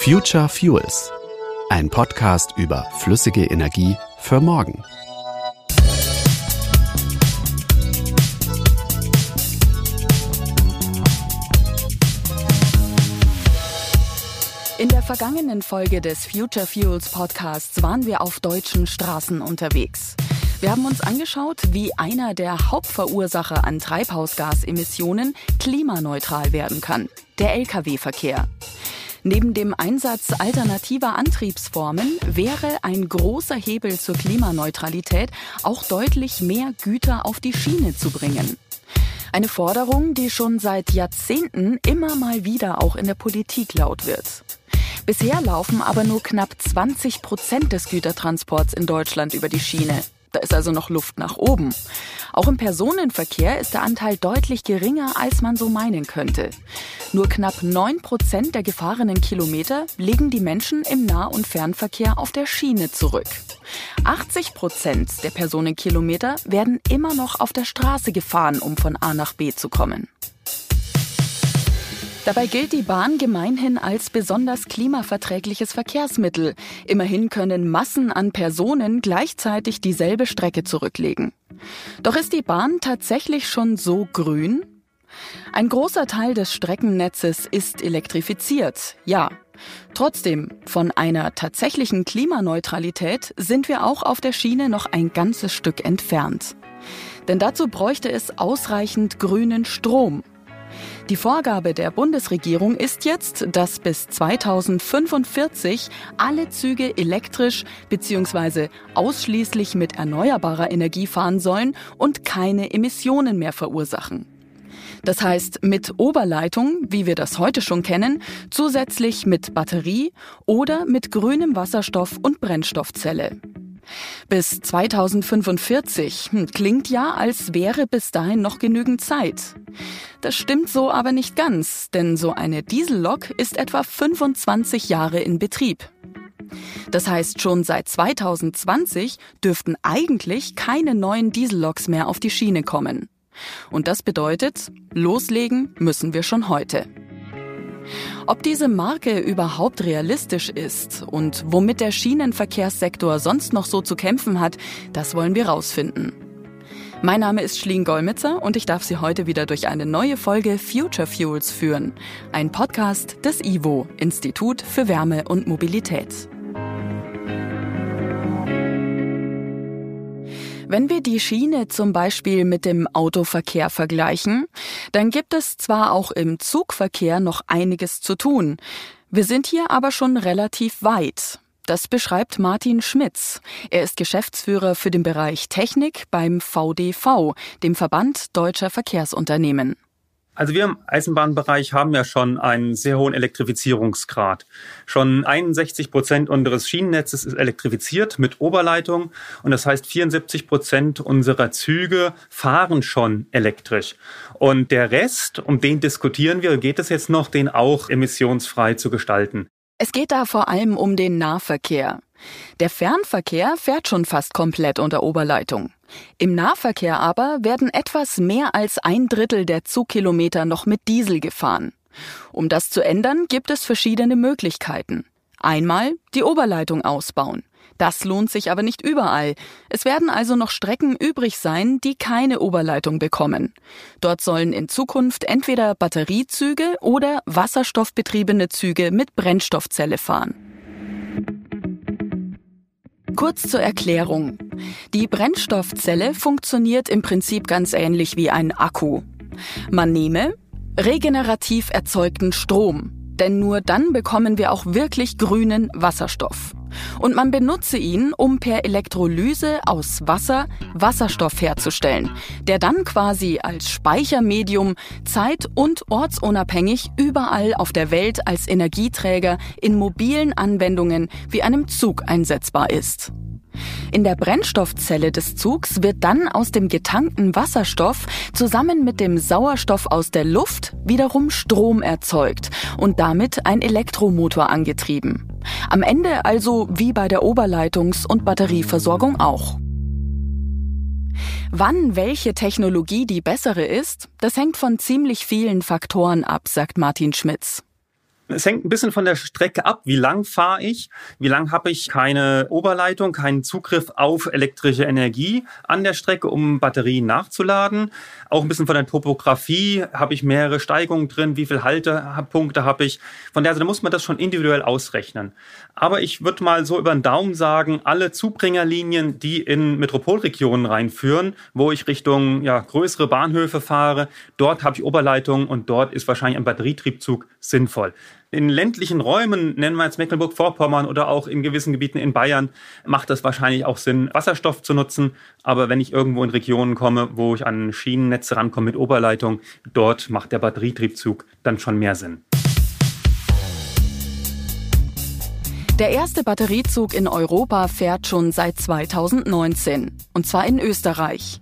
Future Fuels, ein Podcast über flüssige Energie für morgen. In der vergangenen Folge des Future Fuels Podcasts waren wir auf deutschen Straßen unterwegs. Wir haben uns angeschaut, wie einer der Hauptverursacher an Treibhausgasemissionen klimaneutral werden kann, der Lkw-Verkehr. Neben dem Einsatz alternativer Antriebsformen wäre ein großer Hebel zur Klimaneutralität auch deutlich mehr Güter auf die Schiene zu bringen. Eine Forderung, die schon seit Jahrzehnten immer mal wieder auch in der Politik laut wird. Bisher laufen aber nur knapp 20 Prozent des Gütertransports in Deutschland über die Schiene. Da ist also noch Luft nach oben. Auch im Personenverkehr ist der Anteil deutlich geringer, als man so meinen könnte. Nur knapp 9 Prozent der gefahrenen Kilometer legen die Menschen im Nah- und Fernverkehr auf der Schiene zurück. 80 Prozent der Personenkilometer werden immer noch auf der Straße gefahren, um von A nach B zu kommen. Dabei gilt die Bahn gemeinhin als besonders klimaverträgliches Verkehrsmittel. Immerhin können Massen an Personen gleichzeitig dieselbe Strecke zurücklegen. Doch ist die Bahn tatsächlich schon so grün? Ein großer Teil des Streckennetzes ist elektrifiziert, ja. Trotzdem, von einer tatsächlichen Klimaneutralität sind wir auch auf der Schiene noch ein ganzes Stück entfernt. Denn dazu bräuchte es ausreichend grünen Strom, die Vorgabe der Bundesregierung ist jetzt, dass bis 2045 alle Züge elektrisch bzw. ausschließlich mit erneuerbarer Energie fahren sollen und keine Emissionen mehr verursachen. Das heißt mit Oberleitung, wie wir das heute schon kennen, zusätzlich mit Batterie oder mit grünem Wasserstoff und Brennstoffzelle. Bis 2045 hm, klingt ja, als wäre bis dahin noch genügend Zeit. Das stimmt so aber nicht ganz, denn so eine Diesellok ist etwa 25 Jahre in Betrieb. Das heißt, schon seit 2020 dürften eigentlich keine neuen Dieselloks mehr auf die Schiene kommen. Und das bedeutet, loslegen müssen wir schon heute. Ob diese Marke überhaupt realistisch ist und womit der Schienenverkehrssektor sonst noch so zu kämpfen hat, das wollen wir rausfinden. Mein Name ist Schleen Golmitzer und ich darf Sie heute wieder durch eine neue Folge Future Fuels führen, ein Podcast des IWO, Institut für Wärme und Mobilität. Wenn wir die Schiene zum Beispiel mit dem Autoverkehr vergleichen, dann gibt es zwar auch im Zugverkehr noch einiges zu tun. Wir sind hier aber schon relativ weit. Das beschreibt Martin Schmitz. Er ist Geschäftsführer für den Bereich Technik beim VDV, dem Verband deutscher Verkehrsunternehmen. Also wir im Eisenbahnbereich haben ja schon einen sehr hohen Elektrifizierungsgrad. Schon 61 Prozent unseres Schienennetzes ist elektrifiziert mit Oberleitung und das heißt 74 Prozent unserer Züge fahren schon elektrisch. Und der Rest, um den diskutieren wir, geht es jetzt noch, den auch emissionsfrei zu gestalten. Es geht da vor allem um den Nahverkehr. Der Fernverkehr fährt schon fast komplett unter Oberleitung. Im Nahverkehr aber werden etwas mehr als ein Drittel der Zugkilometer noch mit Diesel gefahren. Um das zu ändern, gibt es verschiedene Möglichkeiten. Einmal die Oberleitung ausbauen. Das lohnt sich aber nicht überall. Es werden also noch Strecken übrig sein, die keine Oberleitung bekommen. Dort sollen in Zukunft entweder Batteriezüge oder wasserstoffbetriebene Züge mit Brennstoffzelle fahren. Kurz zur Erklärung. Die Brennstoffzelle funktioniert im Prinzip ganz ähnlich wie ein Akku. Man nehme regenerativ erzeugten Strom, denn nur dann bekommen wir auch wirklich grünen Wasserstoff. Und man benutze ihn, um per Elektrolyse aus Wasser Wasserstoff herzustellen, der dann quasi als Speichermedium zeit- und ortsunabhängig überall auf der Welt als Energieträger in mobilen Anwendungen wie einem Zug einsetzbar ist. In der Brennstoffzelle des Zugs wird dann aus dem getankten Wasserstoff zusammen mit dem Sauerstoff aus der Luft wiederum Strom erzeugt und damit ein Elektromotor angetrieben. Am Ende also wie bei der Oberleitungs- und Batterieversorgung auch. Wann welche Technologie die bessere ist, das hängt von ziemlich vielen Faktoren ab, sagt Martin Schmitz. Es hängt ein bisschen von der Strecke ab, wie lang fahre ich, wie lang habe ich keine Oberleitung, keinen Zugriff auf elektrische Energie an der Strecke, um Batterien nachzuladen. Auch ein bisschen von der Topografie, habe ich mehrere Steigungen drin, wie viele Haltepunkte habe ich. Von der Seite muss man das schon individuell ausrechnen. Aber ich würde mal so über den Daumen sagen, alle Zubringerlinien, die in Metropolregionen reinführen, wo ich Richtung ja, größere Bahnhöfe fahre, dort habe ich Oberleitungen und dort ist wahrscheinlich ein Batterietriebzug sinnvoll. In ländlichen Räumen, nennen wir jetzt Mecklenburg-Vorpommern oder auch in gewissen Gebieten in Bayern, macht das wahrscheinlich auch Sinn, Wasserstoff zu nutzen. Aber wenn ich irgendwo in Regionen komme, wo ich an Schienennetze rankomme mit Oberleitung, dort macht der Batterietriebzug dann schon mehr Sinn. Der erste Batteriezug in Europa fährt schon seit 2019, und zwar in Österreich.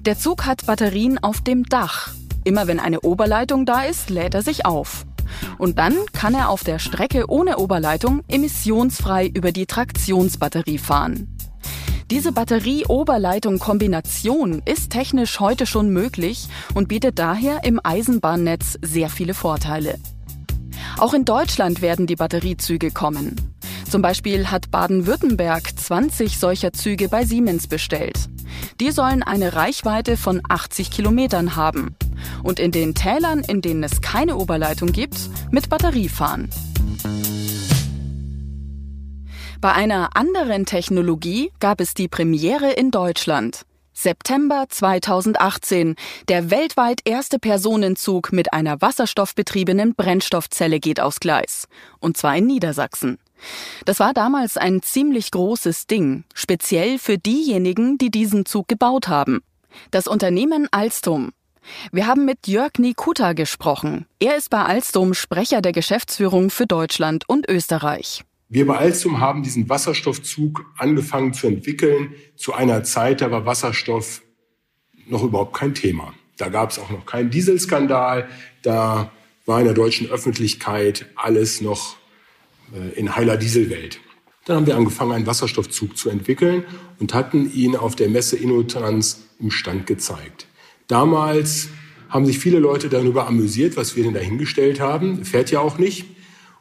Der Zug hat Batterien auf dem Dach. Immer wenn eine Oberleitung da ist, lädt er sich auf. Und dann kann er auf der Strecke ohne Oberleitung emissionsfrei über die Traktionsbatterie fahren. Diese Batterie-Oberleitung-Kombination ist technisch heute schon möglich und bietet daher im Eisenbahnnetz sehr viele Vorteile. Auch in Deutschland werden die Batteriezüge kommen. Zum Beispiel hat Baden-Württemberg 20 solcher Züge bei Siemens bestellt. Die sollen eine Reichweite von 80 Kilometern haben und in den Tälern, in denen es keine Oberleitung gibt, mit Batterie fahren. Bei einer anderen Technologie gab es die Premiere in Deutschland. September 2018, der weltweit erste Personenzug mit einer wasserstoffbetriebenen Brennstoffzelle geht aufs Gleis. Und zwar in Niedersachsen. Das war damals ein ziemlich großes Ding, speziell für diejenigen, die diesen Zug gebaut haben. Das Unternehmen Alstom wir haben mit Jörg Nikuta gesprochen. Er ist bei Alstom Sprecher der Geschäftsführung für Deutschland und Österreich. Wir bei Alstom haben diesen Wasserstoffzug angefangen zu entwickeln zu einer Zeit, da war Wasserstoff noch überhaupt kein Thema. Da gab es auch noch keinen Dieselskandal. Da war in der deutschen Öffentlichkeit alles noch äh, in heiler Dieselwelt. Dann haben wir angefangen, einen Wasserstoffzug zu entwickeln und hatten ihn auf der Messe Innotrans im Stand gezeigt. Damals haben sich viele Leute darüber amüsiert, was wir denn dahingestellt haben. Fährt ja auch nicht.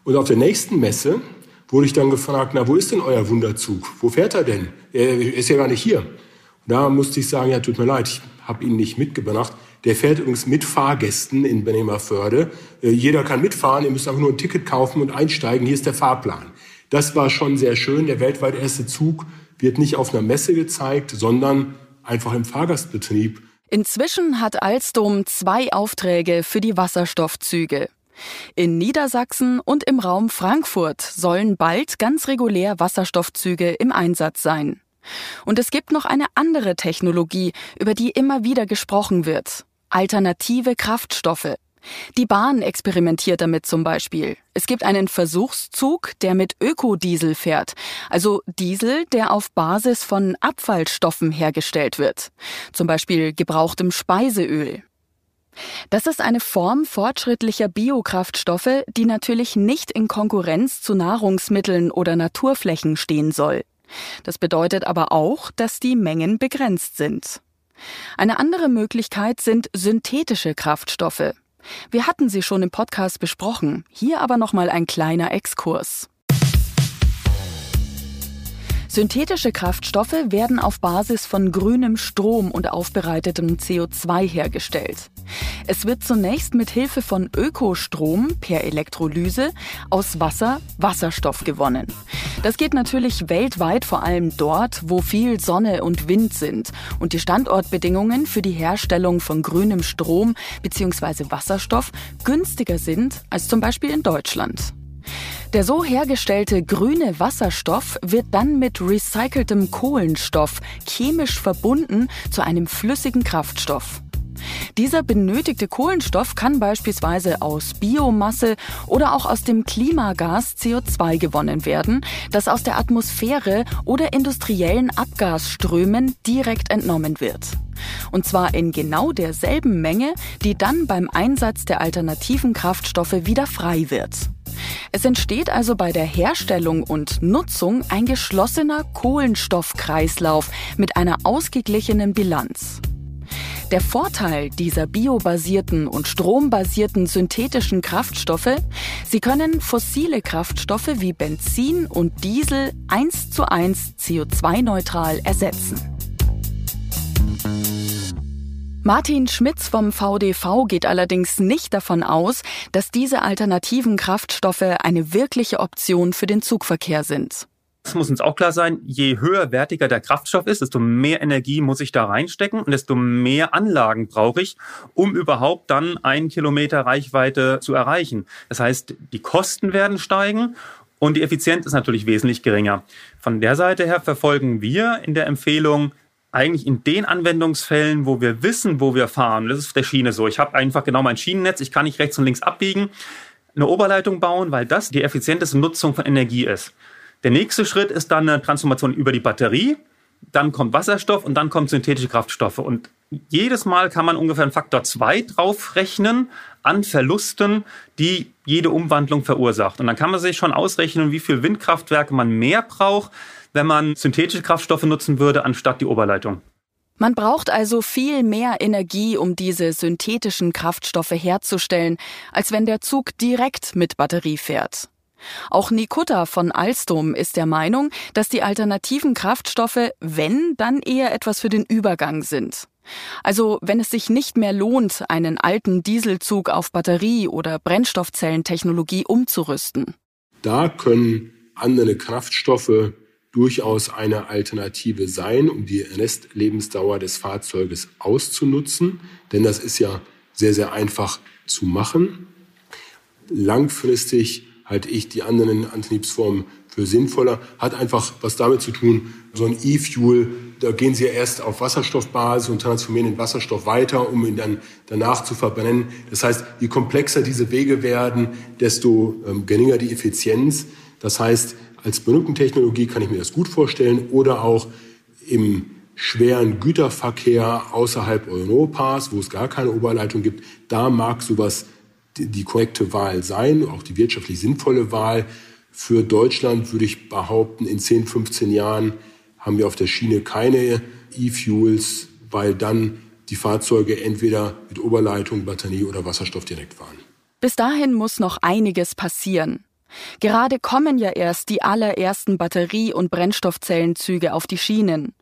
Und auf der nächsten Messe wurde ich dann gefragt, na, wo ist denn euer Wunderzug? Wo fährt er denn? Er ist ja gar nicht hier. Und da musste ich sagen, ja, tut mir leid, ich habe ihn nicht mitgebracht. Der fährt übrigens mit Fahrgästen in Bremerförde. Äh, jeder kann mitfahren, ihr müsst einfach nur ein Ticket kaufen und einsteigen. Hier ist der Fahrplan. Das war schon sehr schön. Der weltweit erste Zug wird nicht auf einer Messe gezeigt, sondern einfach im Fahrgastbetrieb. Inzwischen hat Alstom zwei Aufträge für die Wasserstoffzüge. In Niedersachsen und im Raum Frankfurt sollen bald ganz regulär Wasserstoffzüge im Einsatz sein. Und es gibt noch eine andere Technologie, über die immer wieder gesprochen wird. Alternative Kraftstoffe. Die Bahn experimentiert damit zum Beispiel. Es gibt einen Versuchszug, der mit Ökodiesel fährt, also Diesel, der auf Basis von Abfallstoffen hergestellt wird, zum Beispiel gebrauchtem Speiseöl. Das ist eine Form fortschrittlicher Biokraftstoffe, die natürlich nicht in Konkurrenz zu Nahrungsmitteln oder Naturflächen stehen soll. Das bedeutet aber auch, dass die Mengen begrenzt sind. Eine andere Möglichkeit sind synthetische Kraftstoffe. Wir hatten sie schon im Podcast besprochen, hier aber nochmal ein kleiner Exkurs. Synthetische Kraftstoffe werden auf Basis von grünem Strom und aufbereitetem CO2 hergestellt. Es wird zunächst mit Hilfe von Ökostrom per Elektrolyse aus Wasser Wasserstoff gewonnen. Das geht natürlich weltweit vor allem dort, wo viel Sonne und Wind sind und die Standortbedingungen für die Herstellung von grünem Strom bzw. Wasserstoff günstiger sind als zum Beispiel in Deutschland. Der so hergestellte grüne Wasserstoff wird dann mit recyceltem Kohlenstoff chemisch verbunden zu einem flüssigen Kraftstoff. Dieser benötigte Kohlenstoff kann beispielsweise aus Biomasse oder auch aus dem Klimagas CO2 gewonnen werden, das aus der Atmosphäre oder industriellen Abgasströmen direkt entnommen wird. Und zwar in genau derselben Menge, die dann beim Einsatz der alternativen Kraftstoffe wieder frei wird. Es entsteht also bei der Herstellung und Nutzung ein geschlossener Kohlenstoffkreislauf mit einer ausgeglichenen Bilanz. Der Vorteil dieser biobasierten und strombasierten synthetischen Kraftstoffe, sie können fossile Kraftstoffe wie Benzin und Diesel eins zu eins CO2-neutral ersetzen. Martin Schmitz vom VDV geht allerdings nicht davon aus, dass diese alternativen Kraftstoffe eine wirkliche Option für den Zugverkehr sind. Es muss uns auch klar sein, je höherwertiger der Kraftstoff ist, desto mehr Energie muss ich da reinstecken und desto mehr Anlagen brauche ich, um überhaupt dann einen Kilometer Reichweite zu erreichen. Das heißt, die Kosten werden steigen und die Effizienz ist natürlich wesentlich geringer. Von der Seite her verfolgen wir in der Empfehlung, eigentlich in den Anwendungsfällen, wo wir wissen, wo wir fahren, das ist der Schiene so, ich habe einfach genau mein Schienennetz, ich kann nicht rechts und links abbiegen, eine Oberleitung bauen, weil das die effizienteste Nutzung von Energie ist. Der nächste Schritt ist dann eine Transformation über die Batterie, dann kommt Wasserstoff und dann kommen synthetische Kraftstoffe. Und jedes Mal kann man ungefähr einen Faktor 2 draufrechnen an Verlusten, die jede Umwandlung verursacht. Und dann kann man sich schon ausrechnen, wie viel Windkraftwerke man mehr braucht, wenn man synthetische Kraftstoffe nutzen würde, anstatt die Oberleitung. Man braucht also viel mehr Energie, um diese synthetischen Kraftstoffe herzustellen, als wenn der Zug direkt mit Batterie fährt. Auch Nikutta von Alstom ist der Meinung, dass die alternativen Kraftstoffe, wenn, dann eher etwas für den Übergang sind. Also wenn es sich nicht mehr lohnt, einen alten Dieselzug auf Batterie- oder Brennstoffzellentechnologie umzurüsten. Da können andere Kraftstoffe durchaus eine Alternative sein, um die Restlebensdauer des Fahrzeuges auszunutzen. Denn das ist ja sehr, sehr einfach zu machen. Langfristig halte ich die anderen Antriebsformen für sinnvoller. Hat einfach was damit zu tun, so ein E-Fuel, da gehen Sie ja erst auf Wasserstoffbasis und transformieren den Wasserstoff weiter, um ihn dann danach zu verbrennen. Das heißt, je komplexer diese Wege werden, desto ähm, geringer die Effizienz. Das heißt, als Brückentechnologie kann ich mir das gut vorstellen oder auch im schweren Güterverkehr außerhalb Europas, wo es gar keine Oberleitung gibt, da mag sowas die, korrekte Wahl sein, auch die wirtschaftlich sinnvolle Wahl. Für Deutschland würde ich behaupten, in 10, 15 Jahren haben wir auf der Schiene keine E-Fuels, weil dann die Fahrzeuge entweder mit Oberleitung, Batterie oder Wasserstoff direkt fahren. Bis dahin muss noch einiges passieren. Gerade kommen ja erst die allerersten Batterie- und Brennstoffzellenzüge auf die Schienen.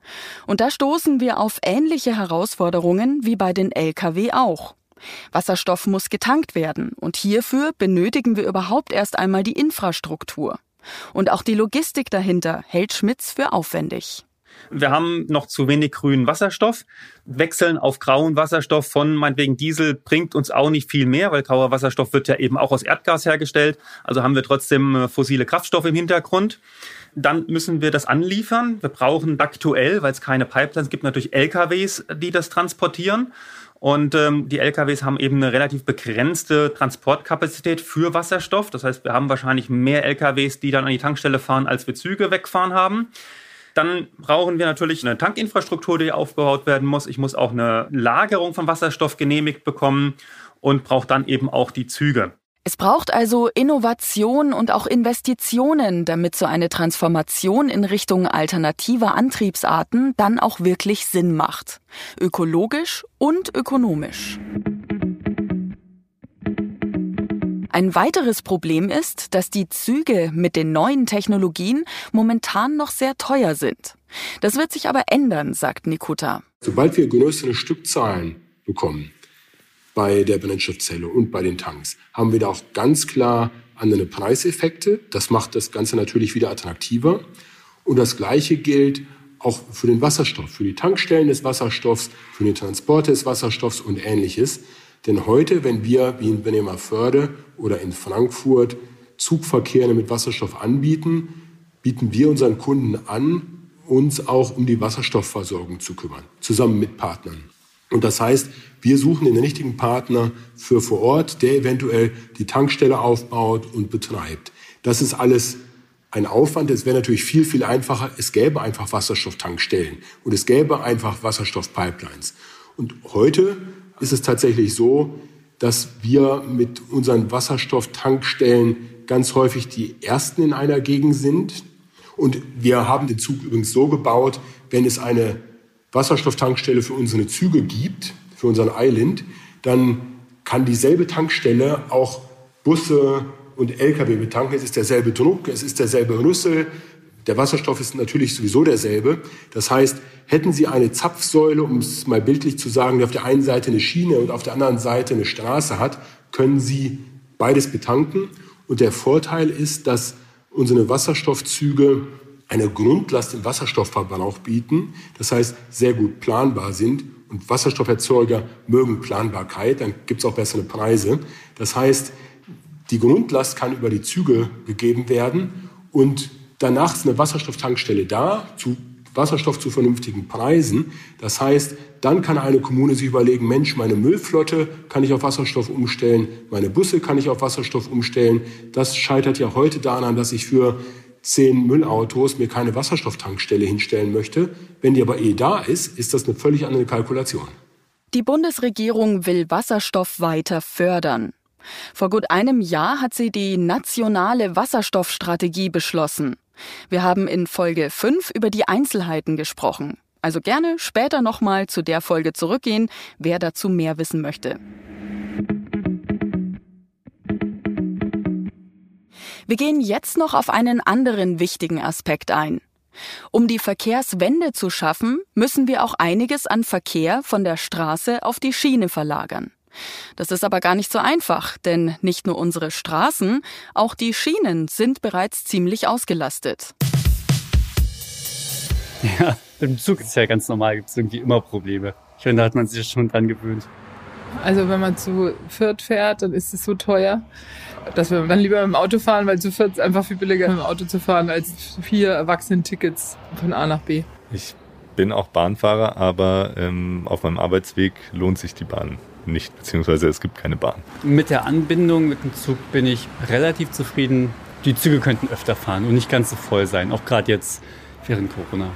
Und da stoßen wir auf ähnliche Herausforderungen wie bei den Lkw auch. Wasserstoff muss getankt werden und hierfür benötigen wir überhaupt erst einmal die Infrastruktur. Und auch die Logistik dahinter hält Schmitz für aufwendig. Wir haben noch zu wenig grünen Wasserstoff. Wechseln auf grauen Wasserstoff von meinetwegen Diesel bringt uns auch nicht viel mehr, weil grauer Wasserstoff wird ja eben auch aus Erdgas hergestellt. Also haben wir trotzdem äh, fossile Kraftstoffe im Hintergrund. Dann müssen wir das anliefern. Wir brauchen aktuell, weil es keine Pipelines gibt, natürlich LKWs, die das transportieren. Und ähm, die LKWs haben eben eine relativ begrenzte Transportkapazität für Wasserstoff. Das heißt, wir haben wahrscheinlich mehr LKWs, die dann an die Tankstelle fahren, als wir Züge wegfahren haben. Dann brauchen wir natürlich eine Tankinfrastruktur, die aufgebaut werden muss. Ich muss auch eine Lagerung von Wasserstoff genehmigt bekommen und brauche dann eben auch die Züge. Es braucht also Innovation und auch Investitionen, damit so eine Transformation in Richtung alternativer Antriebsarten dann auch wirklich Sinn macht. Ökologisch und ökonomisch. Ein weiteres Problem ist, dass die Züge mit den neuen Technologien momentan noch sehr teuer sind. Das wird sich aber ändern, sagt Nikutta. Sobald wir größere Stückzahlen bekommen bei der Brennstoffzelle und bei den Tanks, haben wir da auch ganz klar andere Preiseffekte. Das macht das Ganze natürlich wieder attraktiver. Und das Gleiche gilt auch für den Wasserstoff, für die Tankstellen des Wasserstoffs, für den Transport des Wasserstoffs und ähnliches. Denn heute, wenn wir wie in Bremerförde oder in Frankfurt Zugverkehr mit Wasserstoff anbieten, bieten wir unseren Kunden an, uns auch um die Wasserstoffversorgung zu kümmern, zusammen mit Partnern. Und das heißt, wir suchen den richtigen Partner für vor Ort, der eventuell die Tankstelle aufbaut und betreibt. Das ist alles ein Aufwand. Es wäre natürlich viel, viel einfacher. Es gäbe einfach Wasserstofftankstellen und es gäbe einfach Wasserstoffpipelines. Und heute ist es tatsächlich so, dass wir mit unseren Wasserstofftankstellen ganz häufig die ersten in einer Gegend sind. Und wir haben den Zug übrigens so gebaut, wenn es eine Wasserstofftankstelle für unsere Züge gibt, für unseren Island, dann kann dieselbe Tankstelle auch Busse und Lkw betanken. Es ist derselbe Druck, es ist derselbe Rüssel. Der Wasserstoff ist natürlich sowieso derselbe. Das heißt, hätten Sie eine Zapfsäule, um es mal bildlich zu sagen, die auf der einen Seite eine Schiene und auf der anderen Seite eine Straße hat, können Sie beides betanken. Und der Vorteil ist, dass unsere Wasserstoffzüge eine Grundlast im Wasserstoffverbrauch bieten. Das heißt, sehr gut planbar sind. Und Wasserstofferzeuger mögen Planbarkeit, dann gibt es auch bessere Preise. Das heißt, die Grundlast kann über die Züge gegeben werden und danach ist eine Wasserstofftankstelle da, zu Wasserstoff zu vernünftigen Preisen. Das heißt, dann kann eine Kommune sich überlegen, Mensch, meine Müllflotte kann ich auf Wasserstoff umstellen, meine Busse kann ich auf Wasserstoff umstellen. Das scheitert ja heute daran, dass ich für zehn Müllautos mir keine Wasserstofftankstelle hinstellen möchte. Wenn die aber eh da ist, ist das eine völlig andere Kalkulation. Die Bundesregierung will Wasserstoff weiter fördern. Vor gut einem Jahr hat sie die nationale Wasserstoffstrategie beschlossen. Wir haben in Folge 5 über die Einzelheiten gesprochen. Also gerne später nochmal zu der Folge zurückgehen, wer dazu mehr wissen möchte. Wir gehen jetzt noch auf einen anderen wichtigen Aspekt ein. Um die Verkehrswende zu schaffen, müssen wir auch einiges an Verkehr von der Straße auf die Schiene verlagern. Das ist aber gar nicht so einfach, denn nicht nur unsere Straßen, auch die Schienen sind bereits ziemlich ausgelastet. Ja, im Zug ist ja ganz normal, gibt es irgendwie immer Probleme. Ich finde, da hat man sich schon dran gewöhnt. Also wenn man zu viert fährt, dann ist es so teuer, dass wir dann lieber mit dem Auto fahren, weil zu viert ist einfach viel billiger mit dem Auto zu fahren als vier Erwachsenen-Tickets von A nach B. Ich bin auch Bahnfahrer, aber ähm, auf meinem Arbeitsweg lohnt sich die Bahn nicht, beziehungsweise es gibt keine Bahn. Mit der Anbindung mit dem Zug bin ich relativ zufrieden. Die Züge könnten öfter fahren und nicht ganz so voll sein, auch gerade jetzt während Corona.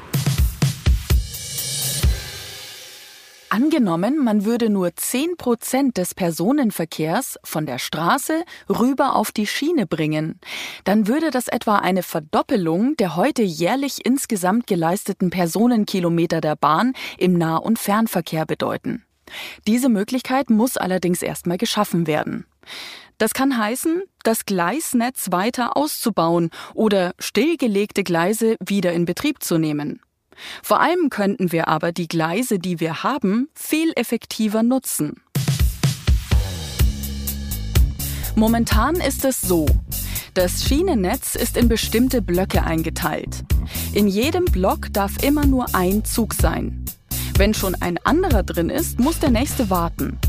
Angenommen, man würde nur 10 Prozent des Personenverkehrs von der Straße rüber auf die Schiene bringen, dann würde das etwa eine Verdoppelung der heute jährlich insgesamt geleisteten Personenkilometer der Bahn im Nah- und Fernverkehr bedeuten. Diese Möglichkeit muss allerdings erstmal geschaffen werden. Das kann heißen, das Gleisnetz weiter auszubauen oder stillgelegte Gleise wieder in Betrieb zu nehmen. Vor allem könnten wir aber die Gleise, die wir haben, viel effektiver nutzen. Momentan ist es so. Das Schienennetz ist in bestimmte Blöcke eingeteilt. In jedem Block darf immer nur ein Zug sein. Wenn schon ein anderer drin ist, muss der nächste warten.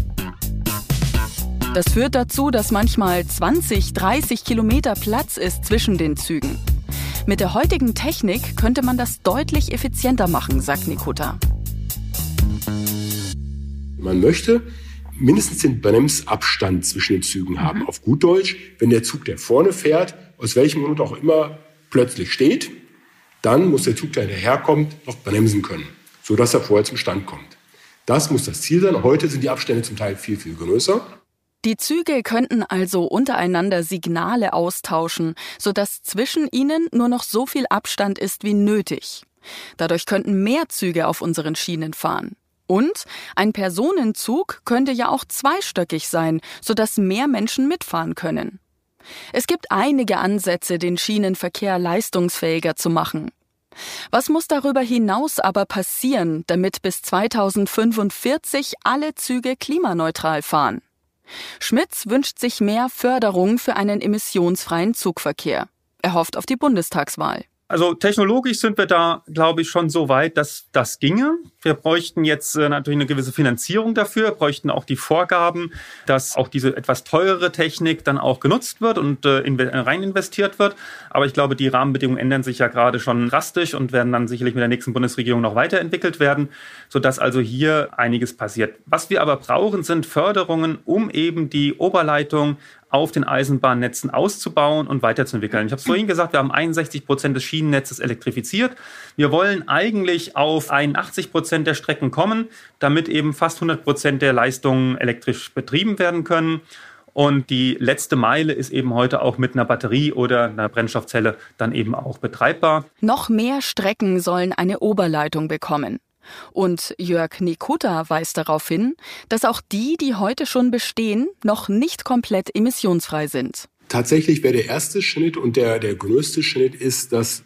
Das führt dazu, dass manchmal 20, 30 Kilometer Platz ist zwischen den Zügen. Mit der heutigen Technik könnte man das deutlich effizienter machen, sagt Nikota. Man möchte mindestens den Bremsabstand zwischen den Zügen haben. Mhm. Auf gut Deutsch, wenn der Zug, der vorne fährt, aus welchem Grund auch immer plötzlich steht, dann muss der Zug, der daherkommt, noch bremsen können sodass er vorher zum Stand kommt. Das muss das Ziel sein. Heute sind die Abstände zum Teil viel, viel größer. Die Züge könnten also untereinander Signale austauschen, sodass zwischen ihnen nur noch so viel Abstand ist wie nötig. Dadurch könnten mehr Züge auf unseren Schienen fahren. Und ein Personenzug könnte ja auch zweistöckig sein, sodass mehr Menschen mitfahren können. Es gibt einige Ansätze, den Schienenverkehr leistungsfähiger zu machen. Was muss darüber hinaus aber passieren, damit bis 2045 alle Züge klimaneutral fahren? Schmitz wünscht sich mehr Förderung für einen emissionsfreien Zugverkehr. Er hofft auf die Bundestagswahl. Also technologisch sind wir da, glaube ich, schon so weit, dass das ginge. Wir bräuchten jetzt äh, natürlich eine gewisse Finanzierung dafür, bräuchten auch die Vorgaben, dass auch diese etwas teurere Technik dann auch genutzt wird und äh, rein investiert wird. Aber ich glaube, die Rahmenbedingungen ändern sich ja gerade schon drastisch und werden dann sicherlich mit der nächsten Bundesregierung noch weiterentwickelt werden, sodass also hier einiges passiert. Was wir aber brauchen, sind Förderungen, um eben die Oberleitung auf den Eisenbahnnetzen auszubauen und weiterzuentwickeln. Ich habe es vorhin gesagt, wir haben 61 Prozent des Schienennetzes elektrifiziert. Wir wollen eigentlich auf 81 Prozent der Strecken kommen, damit eben fast 100 Prozent der Leistungen elektrisch betrieben werden können. Und die letzte Meile ist eben heute auch mit einer Batterie oder einer Brennstoffzelle dann eben auch betreibbar. Noch mehr Strecken sollen eine Oberleitung bekommen. Und Jörg Nikota weist darauf hin, dass auch die, die heute schon bestehen, noch nicht komplett emissionsfrei sind. Tatsächlich wäre der erste Schritt und der, der größte Schritt ist, dass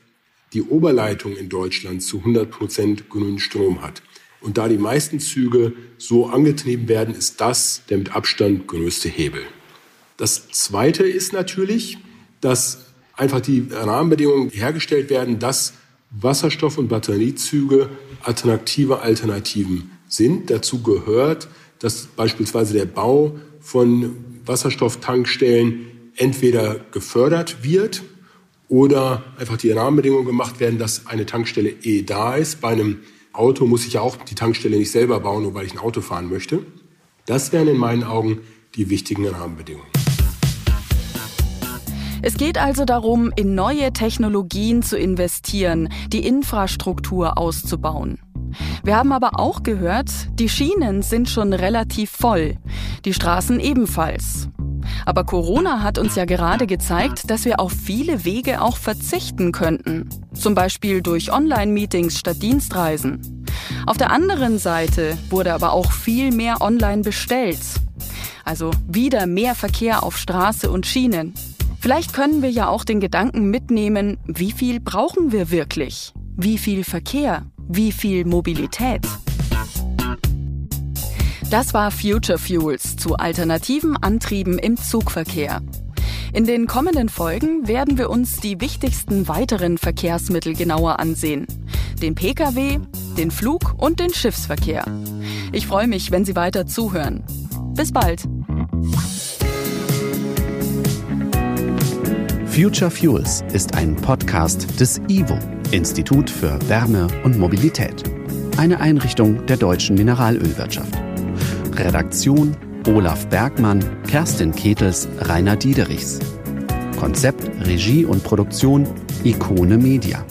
die Oberleitung in Deutschland zu 100 Prozent grünen Strom hat. Und da die meisten Züge so angetrieben werden, ist das der mit Abstand größte Hebel. Das Zweite ist natürlich, dass einfach die Rahmenbedingungen hergestellt werden, dass Wasserstoff- und Batteriezüge attraktive Alternativen sind. Dazu gehört, dass beispielsweise der Bau von Wasserstofftankstellen entweder gefördert wird oder einfach die Rahmenbedingungen gemacht werden, dass eine Tankstelle eh da ist. Bei einem Auto muss ich ja auch die Tankstelle nicht selber bauen, nur weil ich ein Auto fahren möchte. Das wären in meinen Augen die wichtigen Rahmenbedingungen. Es geht also darum, in neue Technologien zu investieren, die Infrastruktur auszubauen. Wir haben aber auch gehört, die Schienen sind schon relativ voll, die Straßen ebenfalls. Aber Corona hat uns ja gerade gezeigt, dass wir auf viele Wege auch verzichten könnten. Zum Beispiel durch Online-Meetings statt Dienstreisen. Auf der anderen Seite wurde aber auch viel mehr online bestellt. Also wieder mehr Verkehr auf Straße und Schienen. Vielleicht können wir ja auch den Gedanken mitnehmen, wie viel brauchen wir wirklich? Wie viel Verkehr? Wie viel Mobilität? Das war Future Fuels zu alternativen Antrieben im Zugverkehr. In den kommenden Folgen werden wir uns die wichtigsten weiteren Verkehrsmittel genauer ansehen. Den Pkw, den Flug und den Schiffsverkehr. Ich freue mich, wenn Sie weiter zuhören. Bis bald. Future Fuels ist ein Podcast des IWO, Institut für Wärme und Mobilität. Eine Einrichtung der deutschen Mineralölwirtschaft. Redaktion Olaf Bergmann, Kerstin Ketels, Rainer Diederichs. Konzept, Regie und Produktion Ikone Media.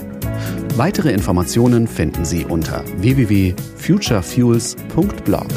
Weitere Informationen finden Sie unter www.futurefuels.blog.